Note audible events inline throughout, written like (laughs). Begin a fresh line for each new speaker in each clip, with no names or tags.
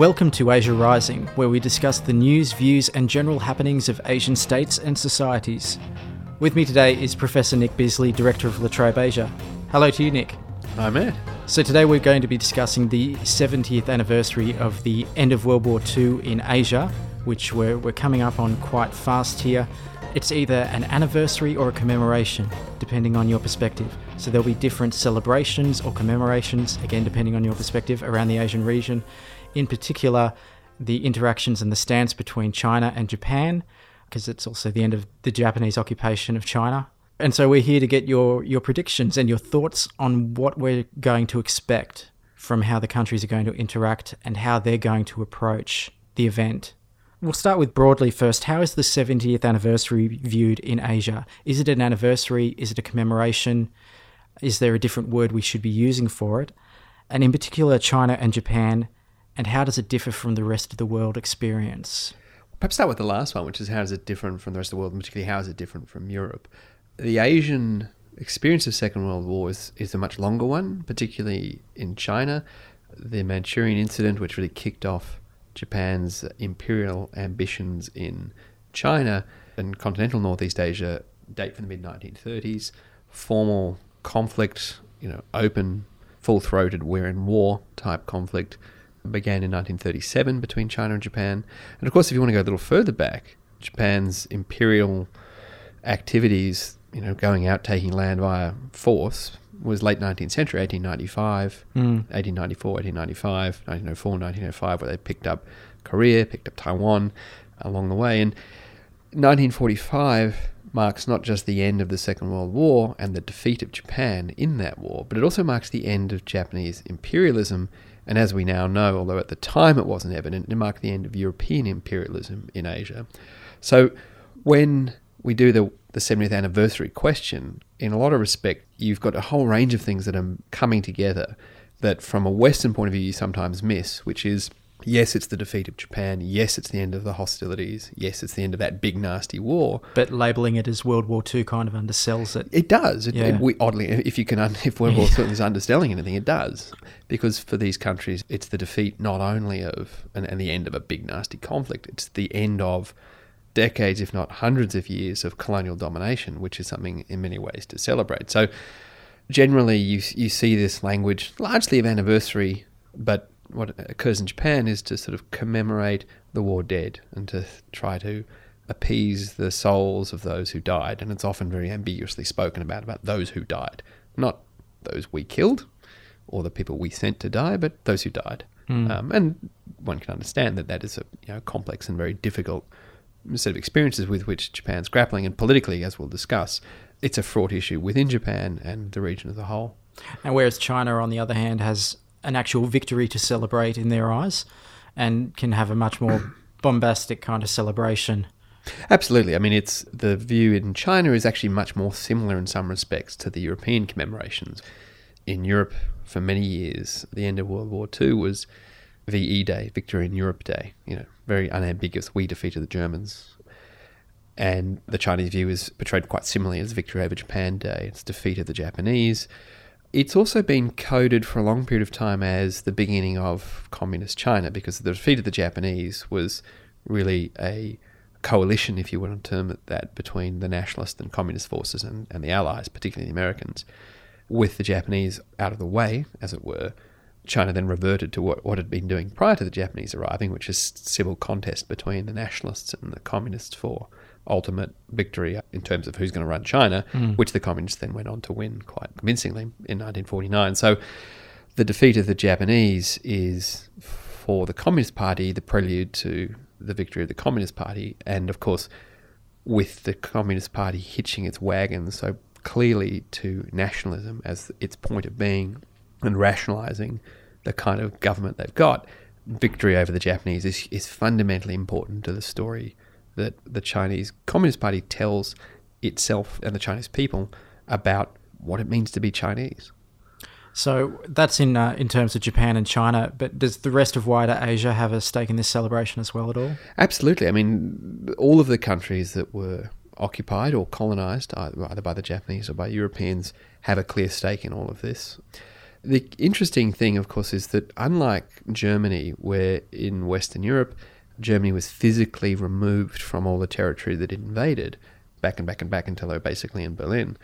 Welcome to Asia Rising, where we discuss the news, views, and general happenings of Asian states and societies. With me today is Professor Nick Bisley, Director of La Trobe Asia. Hello to you, Nick.
Hi, Matt.
So, today we're going to be discussing the 70th anniversary of the end of World War II in Asia, which we're, we're coming up on quite fast here. It's either an anniversary or a commemoration, depending on your perspective. So there'll be different celebrations or commemorations, again, depending on your perspective, around the Asian region. In particular, the interactions and the stance between China and Japan, because it's also the end of the Japanese occupation of China. And so we're here to get your, your predictions and your thoughts on what we're going to expect from how the countries are going to interact and how they're going to approach the event. We'll start with broadly first. How is the 70th anniversary viewed in Asia? Is it an anniversary? Is it a commemoration? Is there a different word we should be using for it? And in particular, China and Japan, and how does it differ from the rest of the world experience?
Perhaps start with the last one, which is how is it different from the rest of the world, and particularly how is it different from Europe? The Asian experience of Second World War is, is a much longer one, particularly in China. The Manchurian incident, which really kicked off Japan's imperial ambitions in China and continental Northeast Asia date from the mid 1930s. Formal conflict, you know, open, full throated, we're in war type conflict began in 1937 between China and Japan. And of course, if you want to go a little further back, Japan's imperial activities, you know, going out taking land via force, was late 19th century, 1895, mm. 1894, 1895, 1904, 1905, where they picked up Korea, picked up Taiwan along the way. And 1945 marks not just the end of the Second World War and the defeat of Japan in that war, but it also marks the end of Japanese imperialism. And as we now know, although at the time it wasn't evident, it marked the end of European imperialism in Asia. So when we do the, the 70th anniversary question, in a lot of respect, you've got a whole range of things that are coming together that, from a Western point of view, you sometimes miss, which is yes, it's the defeat of Japan. Yes, it's the end of the hostilities. Yes, it's the end of that big, nasty war.
But labelling it as World War II kind of undersells it.
It does. It, yeah. it, we, oddly, if you can, if World War (laughs) II is underselling anything, it does. Because for these countries, it's the defeat not only of and, and the end of a big, nasty conflict. It's the end of decades, if not hundreds of years of colonial domination, which is something in many ways to celebrate. So, generally, you you see this language largely of anniversary, but what occurs in Japan is to sort of commemorate the war dead and to try to appease the souls of those who died, and it's often very ambiguously spoken about about those who died, not those we killed or the people we sent to die, but those who died. Mm. Um, and one can understand that that is a you know, complex and very difficult set of experiences with which Japan's grappling, and politically, as we'll discuss, it's a fraught issue within Japan and the region as a whole.
And whereas China, on the other hand, has an actual victory to celebrate in their eyes and can have a much more (clears throat) bombastic kind of celebration.
Absolutely. I mean, it's the view in China is actually much more similar in some respects to the European commemorations. In Europe, for many years, the end of World War II was VE Day, Victory in Europe Day. You know, very unambiguous. We defeated the Germans. And the Chinese view is portrayed quite similarly as Victory over Japan Day. It's defeat of the Japanese. It's also been coded for a long period of time as the beginning of communist China because the defeat of the Japanese was really a coalition, if you want to term it that, between the nationalist and communist forces and, and the Allies, particularly the Americans, with the Japanese out of the way, as it were China then reverted to what, what had been doing prior to the Japanese arriving, which is civil contest between the nationalists and the communists for ultimate victory in terms of who's going to run China, mm. which the communists then went on to win quite convincingly in 1949. So the defeat of the Japanese is for the Communist Party the prelude to the victory of the Communist Party, and of course, with the Communist Party hitching its wagon so clearly to nationalism as its point of being and rationalizing the kind of government they've got, victory over the Japanese is, is fundamentally important to the story that the Chinese Communist Party tells itself and the Chinese people about what it means to be Chinese.
So that's in uh, in terms of Japan and China, but does the rest of wider Asia have a stake in this celebration as well at all?
Absolutely. I mean, all of the countries that were occupied or colonized either by the Japanese or by Europeans have a clear stake in all of this The interesting thing, of course, is that unlike Germany, where in Western Europe, Germany was physically removed from all the territory that it invaded, back and back and back until they were basically in Berlin.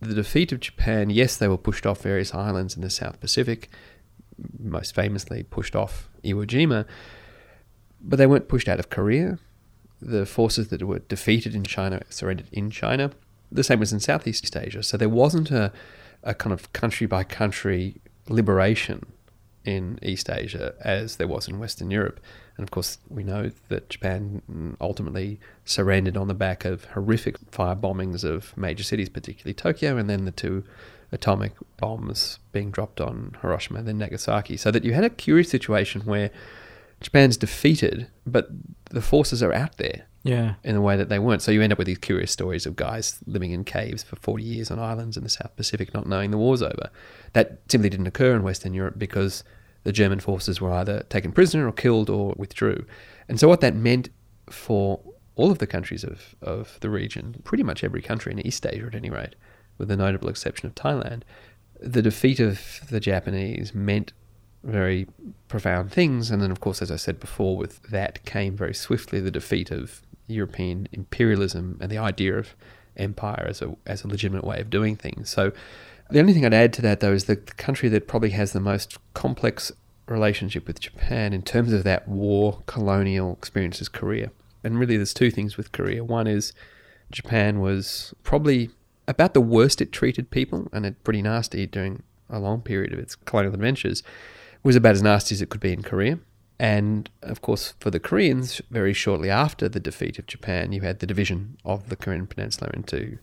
The defeat of Japan, yes, they were pushed off various islands in the South Pacific, most famously pushed off Iwo Jima, but they weren't pushed out of Korea. The forces that were defeated in China surrendered in China. The same was in Southeast Asia. So there wasn't a, a kind of country by country liberation in East Asia as there was in Western Europe. And of course, we know that Japan mm, ultimately surrendered on the back of horrific fire bombings of major cities, particularly Tokyo, and then the two atomic bombs being dropped on Hiroshima and then Nagasaki. So that you had a curious situation where Japan's defeated, but the forces are out there.
Yeah.
In a way that they weren't. So you end up with these curious stories of guys living in caves for 40 years on islands in the South Pacific not knowing the war's over. That simply didn't occur in Western Europe because the German forces were either taken prisoner or killed or withdrew. And so what that meant for all of the countries of, of the region, pretty much every country in East Asia at any rate, with the notable exception of Thailand, the defeat of the Japanese meant very profound things. And then, of course, as I said before, with that came very swiftly the defeat of European imperialism and the idea of empire as a, as a legitimate way of doing things. So the only thing I'd add to that, though, is the country that probably has the most complex relationship with Japan in terms of that war colonial experience is Korea. And really, there's two things with Korea. One is Japan was probably about the worst it treated people, and it pretty nasty during a long period of its colonial adventures. It was about as nasty as it could be in Korea. And of course, for the Koreans, very shortly after the defeat of Japan, you had the division of the Korean Peninsula into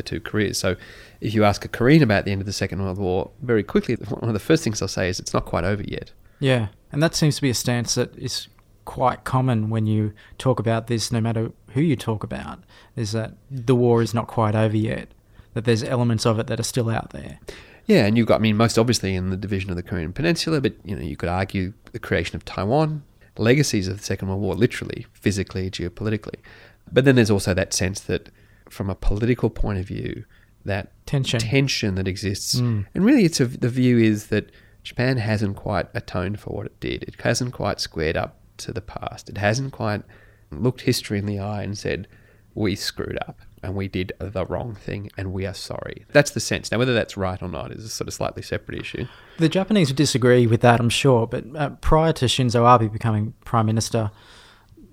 the two Koreas. So if you ask a Korean about the end of the Second World War, very quickly, (laughs) one of the first things they'll say is it's not quite over yet.
Yeah, and that seems to be a stance that is quite common when you talk about this, no matter who you talk about, is that the war is not quite over yet, that there's elements of it that are still out there.
Yeah, and you've got, I mean, most obviously in the division of the Korean Peninsula, but, you know, you could argue the creation of Taiwan, legacies of the Second World War, literally, physically, geopolitically. But then there's also that sense that from a political point of view, that
tension,
tension that exists. Mm. And really, it's a, the view is that Japan hasn't quite atoned for what it did. It hasn't quite squared up to the past. It hasn't quite looked history in the eye and said, we screwed up and we did the wrong thing and we are sorry. That's the sense. Now, whether that's right or not is a sort of slightly separate issue.
The Japanese would disagree with that, I'm sure, but uh, prior to Shinzo Abe becoming prime minister,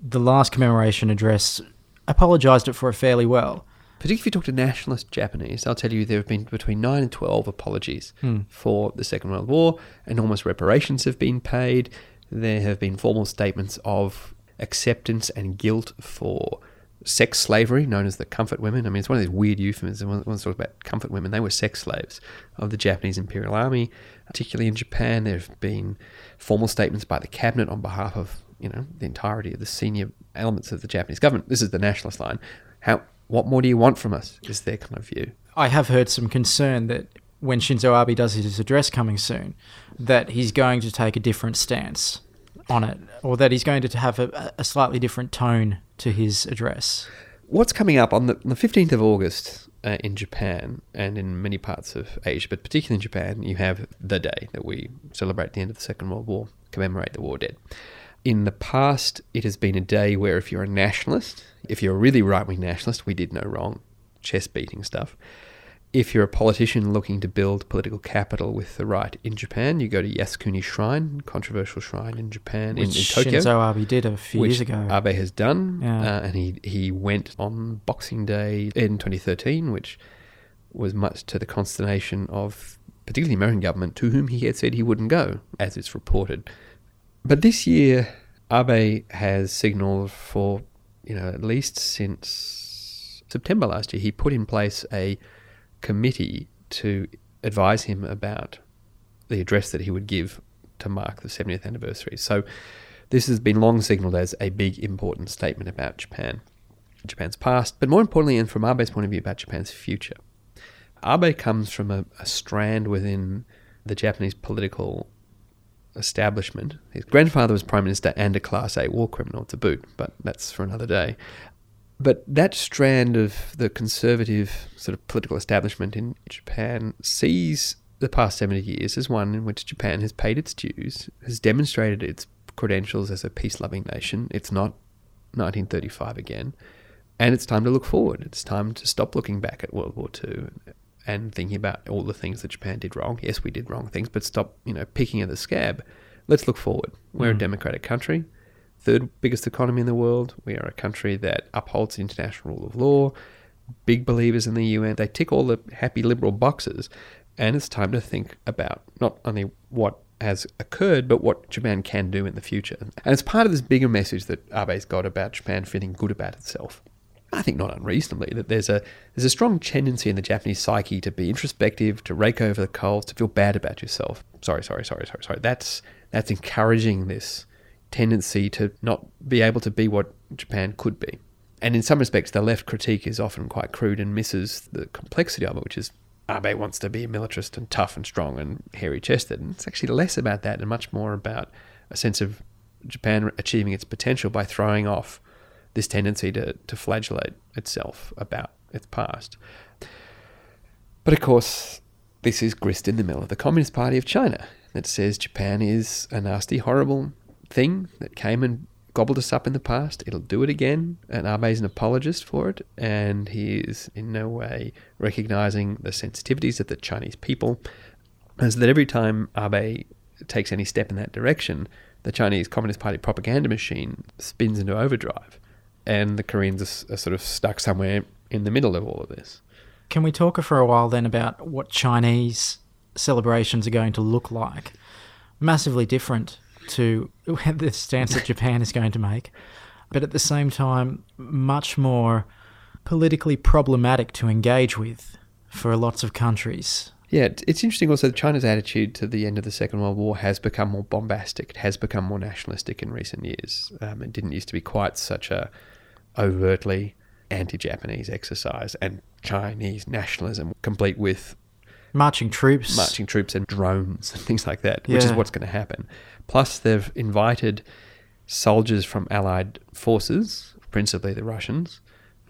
the last commemoration address apologised it for it fairly well
particularly if you talk to nationalist Japanese, they'll tell you there have been between 9 and 12 apologies
hmm.
for the Second World War. Enormous reparations have been paid. There have been formal statements of acceptance and guilt for sex slavery, known as the comfort women. I mean, it's one of these weird euphemisms. When talk about comfort women, they were sex slaves of the Japanese Imperial Army, particularly in Japan. There have been formal statements by the cabinet on behalf of you know the entirety of the senior elements of the Japanese government. This is the nationalist line. How what more do you want from us? Is their kind of view.
I have heard some concern that when Shinzo Abe does his address coming soon, that he's going to take a different stance on it, or that he's going to have a, a slightly different tone to his address.
What's coming up on the, on the 15th of August uh, in Japan and in many parts of Asia, but particularly in Japan, you have the day that we celebrate the end of the Second World War, commemorate the war dead. In the past, it has been a day where if you're a nationalist, if you're a really right wing nationalist, we did no wrong, chest beating stuff. If you're a politician looking to build political capital with the right in Japan, you go to Yasukuni Shrine, controversial shrine in Japan,
which
in, in Tokyo.
Shinzo Abe did a few years ago.
Abe has done,
yeah.
uh, and he he went on Boxing Day in 2013, which was much to the consternation of particularly the American government, to whom he had said he wouldn't go, as it's reported. But this year, Abe has signalled for, you know, at least since September last year, he put in place a committee to advise him about the address that he would give to mark the 70th anniversary. So this has been long signalled as a big, important statement about Japan, Japan's past, but more importantly, and from Abe's point of view, about Japan's future. Abe comes from a, a strand within the Japanese political establishment. His grandfather was prime minister and a class A war criminal to boot, but that's for another day. But that strand of the conservative sort of political establishment in Japan sees the past 70 years as one in which Japan has paid its dues, has demonstrated its credentials as a peace loving nation. It's not 1935 again. And it's time to look forward. It's time to stop looking back at World War II and thinking about all the things that Japan did wrong. Yes, we did wrong things, but stop, you know, picking at the scab. Let's look forward. We're
Mm.
a democratic country, third biggest economy in the world. We are a country that upholds international rule of law, big believers in the UN. They tick all the happy liberal boxes. And it's time to think about not only what has occurred, but what Japan can do in the future. And it's part of this bigger message that Abe's got about Japan feeling good about itself. I think not unreasonably that there's a there's a strong tendency in the Japanese psyche to be introspective, to rake over the coals, to feel bad about yourself. Sorry, sorry, sorry, sorry, sorry. That's that's encouraging this tendency to not be able to be what Japan could be. And in some respects, the left critique is often quite crude and misses the complexity of it, which is Abe wants to be a militarist and tough and strong and hairy chested. And it's actually less about that and much more about a sense of Japan achieving its potential by throwing off this tendency to, to flagellate itself about its past. But of course, this is grist in the mill of the Communist Party of China that says Japan is a nasty, horrible thing that came and gobbled us up in the past. It'll do it again. And Abe is an apologist for it. And he is in no way recognizing the sensitivities of the Chinese people. And so that every time Abe takes any step in that direction, the Chinese Communist Party propaganda machine spins into overdrive. And the Koreans are, are sort of stuck somewhere in the middle of all of this.
Can we talk for a while then about what Chinese celebrations are going to look like? Massively different to (laughs) the stance that Japan is going to make, but at the same time, much more politically problematic to engage with for lots of countries.
Yeah, it's interesting also that China's attitude to the end of the Second World War has become more bombastic. It has become more nationalistic in recent years. Um, it didn't used to be quite such a overtly anti-Japanese exercise and Chinese nationalism, complete with
Marching troops.
marching troops and drones and things like that, which is what's going to happen. Plus, they've invited soldiers from Allied forces, principally the Russians,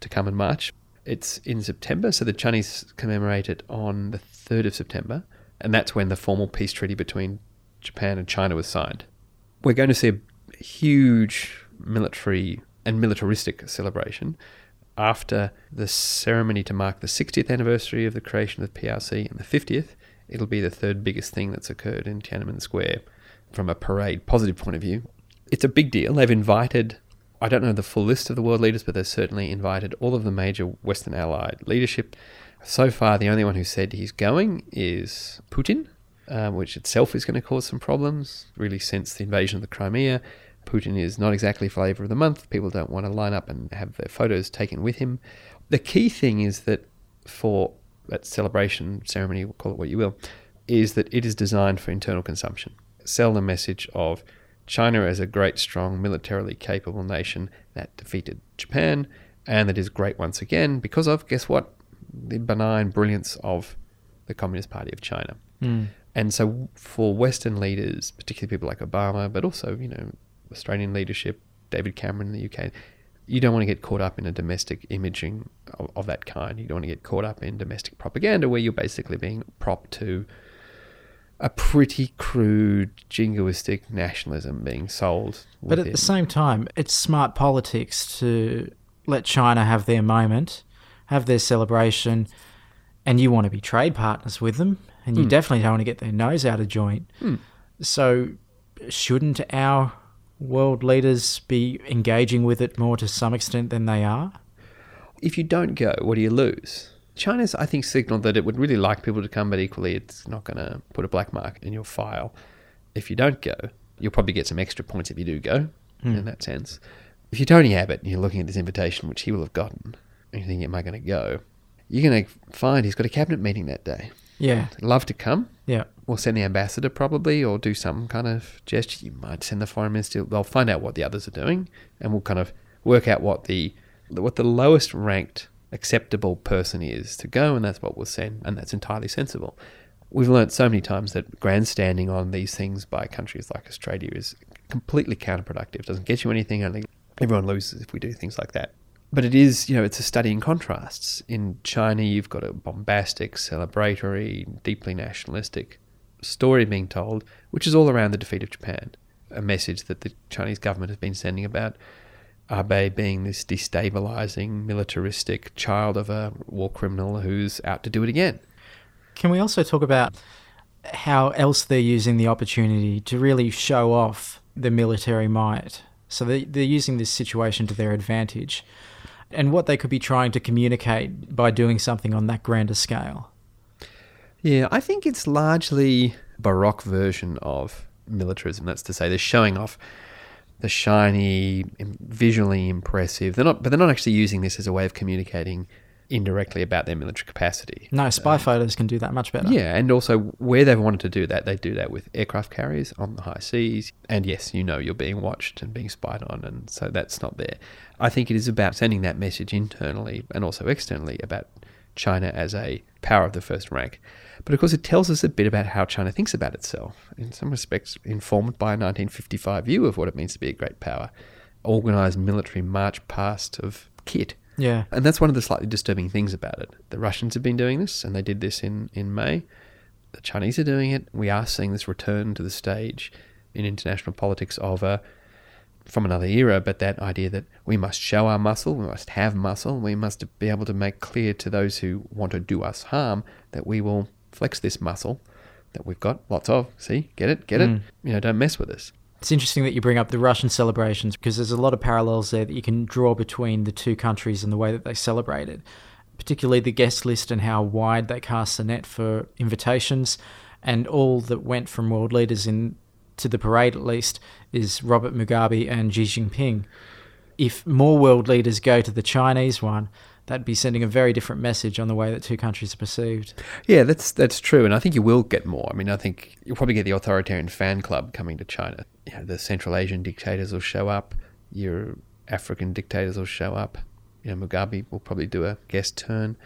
to come and march. It's in September, so the Chinese commemorate it on the 3rd of September, and that's when the formal peace treaty between Japan and China was signed. We're going to see a huge military and militaristic celebration after the ceremony to mark the 60th anniversary of the creation of the PRC and the 50th. It'll be the third biggest thing that's occurred in Tiananmen Square from a parade positive point of view. It's a big deal. They've invited, I don't know the full list of the world leaders, but they've certainly invited all of the major Western Allied leadership. So far, the only one who said he's going is Putin, um, which itself is going to cause some problems, really, since the invasion of the Crimea. Putin is not exactly flavour of the month. People don't want to line up and have their photos taken with him. The key thing is that for that celebration ceremony, call it what you will, is that it is designed for internal consumption. Sell the message of China as a great, strong, militarily capable nation that defeated Japan and that is great once again because of, guess what? The benign brilliance of the Communist Party of China.
Mm.
And so, for Western leaders, particularly people like Obama, but also, you know, Australian leadership, David Cameron in the UK, you don't want to get caught up in a domestic imaging of, of that kind. You don't want to get caught up in domestic propaganda where you're basically being propped to a pretty crude, jingoistic nationalism being sold.
But at the same time, it's smart politics to let China have their moment, have their celebration, and you want to be trade partners with them, and you
Hmm.
definitely don't want to get their nose out of joint.
Hmm.
So, shouldn't our world leaders be engaging with it more to some extent than they are?
if you don't go, what do you lose? China's, I think, signaled that it would really like people to come, but equally, it's not going to put a black mark in your file. If you don't go, you'll probably get some extra points if you do go, hmm. in that sense. If you're Tony Abbott and you're looking at this invitation, which he will have gotten, and you think, am I going to go? You're going to find he's got a cabinet meeting that day.
Yeah,
Love to come.
yeah.
We'll send the ambassador probably, or do some kind of gesture. You might send the foreign minister. They'll find out what the others are doing, and we'll kind of work out what the what the lowest ranked acceptable person is to go, and that's what we'll send, and that's entirely sensible. We've learnt so many times that grandstanding on these things by countries like Australia is completely counterproductive. Doesn't get you anything. Only everyone loses if we do things like that. But it is, you know, it's a study in contrasts. In China, you've got a bombastic, celebratory, deeply nationalistic story being told, which is all around the defeat of Japan. A message that the Chinese government has been sending about Abe being this destabilizing, militaristic child of a war criminal who's out to do it again.
Can we also talk about how else they're using the opportunity to really show off the military might? So they, they're using this situation to their advantage and what they could be trying to communicate by doing something on that grander scale.
Yeah, I think it's largely Baroque version of militarism. That's to say, they're showing off the shiny, visually impressive. They're not, but they're not actually using this as a way of communicating indirectly about their military capacity.
No, spy um, photos can do that much better.
Yeah, and also where they've wanted to do that, they do that with aircraft carriers on the high seas. And yes, you know you're being watched and being spied on, and so that's not there. I think it is about sending that message internally and also externally about China as a power of the first rank. But of course, it tells us a bit about how China thinks about itself, in some respects, informed by a 1955 view of what it means to be a great power. Organized military march past of kit.
Yeah.
And that's one of the slightly disturbing things about it. The Russians have been doing this, and they did this in, in May. The Chinese are doing it. We are seeing this return to the stage in international politics of a from another era, but that idea that we must show our muscle, we must have muscle, we must be able to make clear to those who want to do us harm that we will flex this muscle that we've got lots of. See, get it, get mm. it. You know, don't mess with us.
It's interesting that you bring up the Russian celebrations because there's a lot of parallels there that you can draw between the two countries and the way that they celebrate it, particularly the guest list and how wide they cast the net for invitations, and all that went from world leaders in to the parade at least is Robert Mugabe and Xi Jinping. If more world leaders go to the Chinese one, that'd be sending a very different message on the way that two countries are perceived.
Yeah, that's that's true, and I think you will get more. I mean, I think you'll probably get the authoritarian fan club coming to China. You know, the Central Asian dictators will show up. Your African dictators will show up. You know, Mugabe will probably do a guest turn.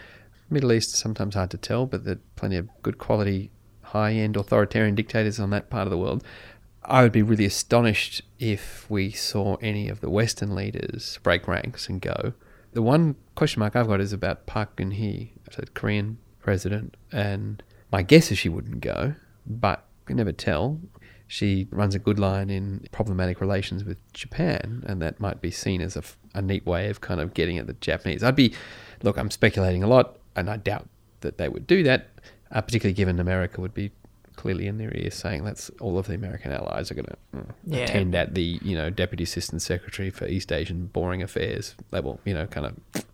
Middle East sometimes hard to tell, but there are plenty of good quality, high end authoritarian dictators on that part of the world. I would be really astonished if we saw any of the Western leaders break ranks and go. The one question mark I've got is about Park Geun Hye, the Korean president, and my guess is she wouldn't go, but you can never tell. She runs a good line in problematic relations with Japan, and that might be seen as a, a neat way of kind of getting at the Japanese. I'd be, look, I'm speculating a lot, and I doubt that they would do that, uh, particularly given America would be clearly in their ear saying that's all of the American allies are going to mm, yeah. attend at the you know deputy assistant secretary for East Asian boring affairs level. You know, kind of.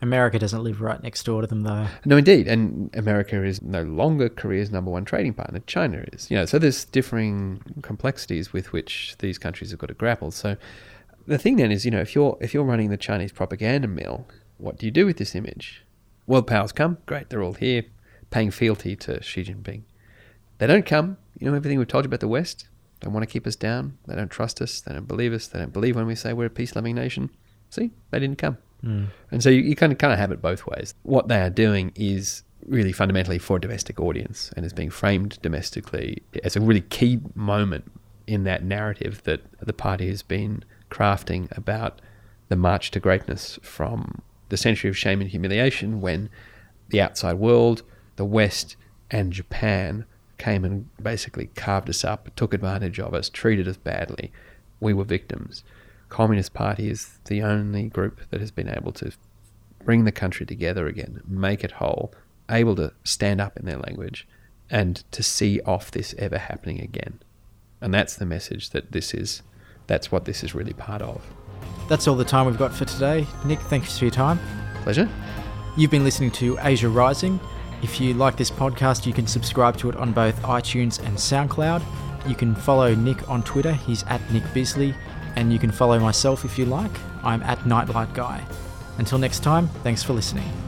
America doesn't live right next door to them, though.
No, indeed, and America is no longer Korea's number one trading partner. China is. You know, so there's differing complexities with which these countries have got to grapple. So the thing then is, you know, if you're if you're running the Chinese propaganda mill, what do you do with this image? World powers come, great, they're all here, paying fealty to Xi Jinping. They don't come. You know everything we've told you about the West? They want to keep us down. They don't trust us. They don't believe us. They don't believe when we say we're a peace loving nation. See, they didn't come. Mm. And so you, you kind of kind of have it both ways. What they are doing is really fundamentally for a domestic audience and is being framed domestically as a really key moment in that narrative that the party has been crafting about the march to greatness from the century of shame and humiliation when the outside world, the West, and Japan came and basically carved us up, took advantage of us, treated us badly. We were victims. Communist Party is the only group that has been able to bring the country together again, make it whole, able to stand up in their language, and to see off this ever happening again. And that's the message that this is, that's what this is really part of.
That's all the time we've got for today. Nick, thanks for your time.
Pleasure.
You've been listening to Asia Rising. If you like this podcast, you can subscribe to it on both iTunes and SoundCloud. You can follow Nick on Twitter, he's at Nick Bisley, and you can follow myself if you like. I'm at Nightlight Guy. Until next time, thanks for listening.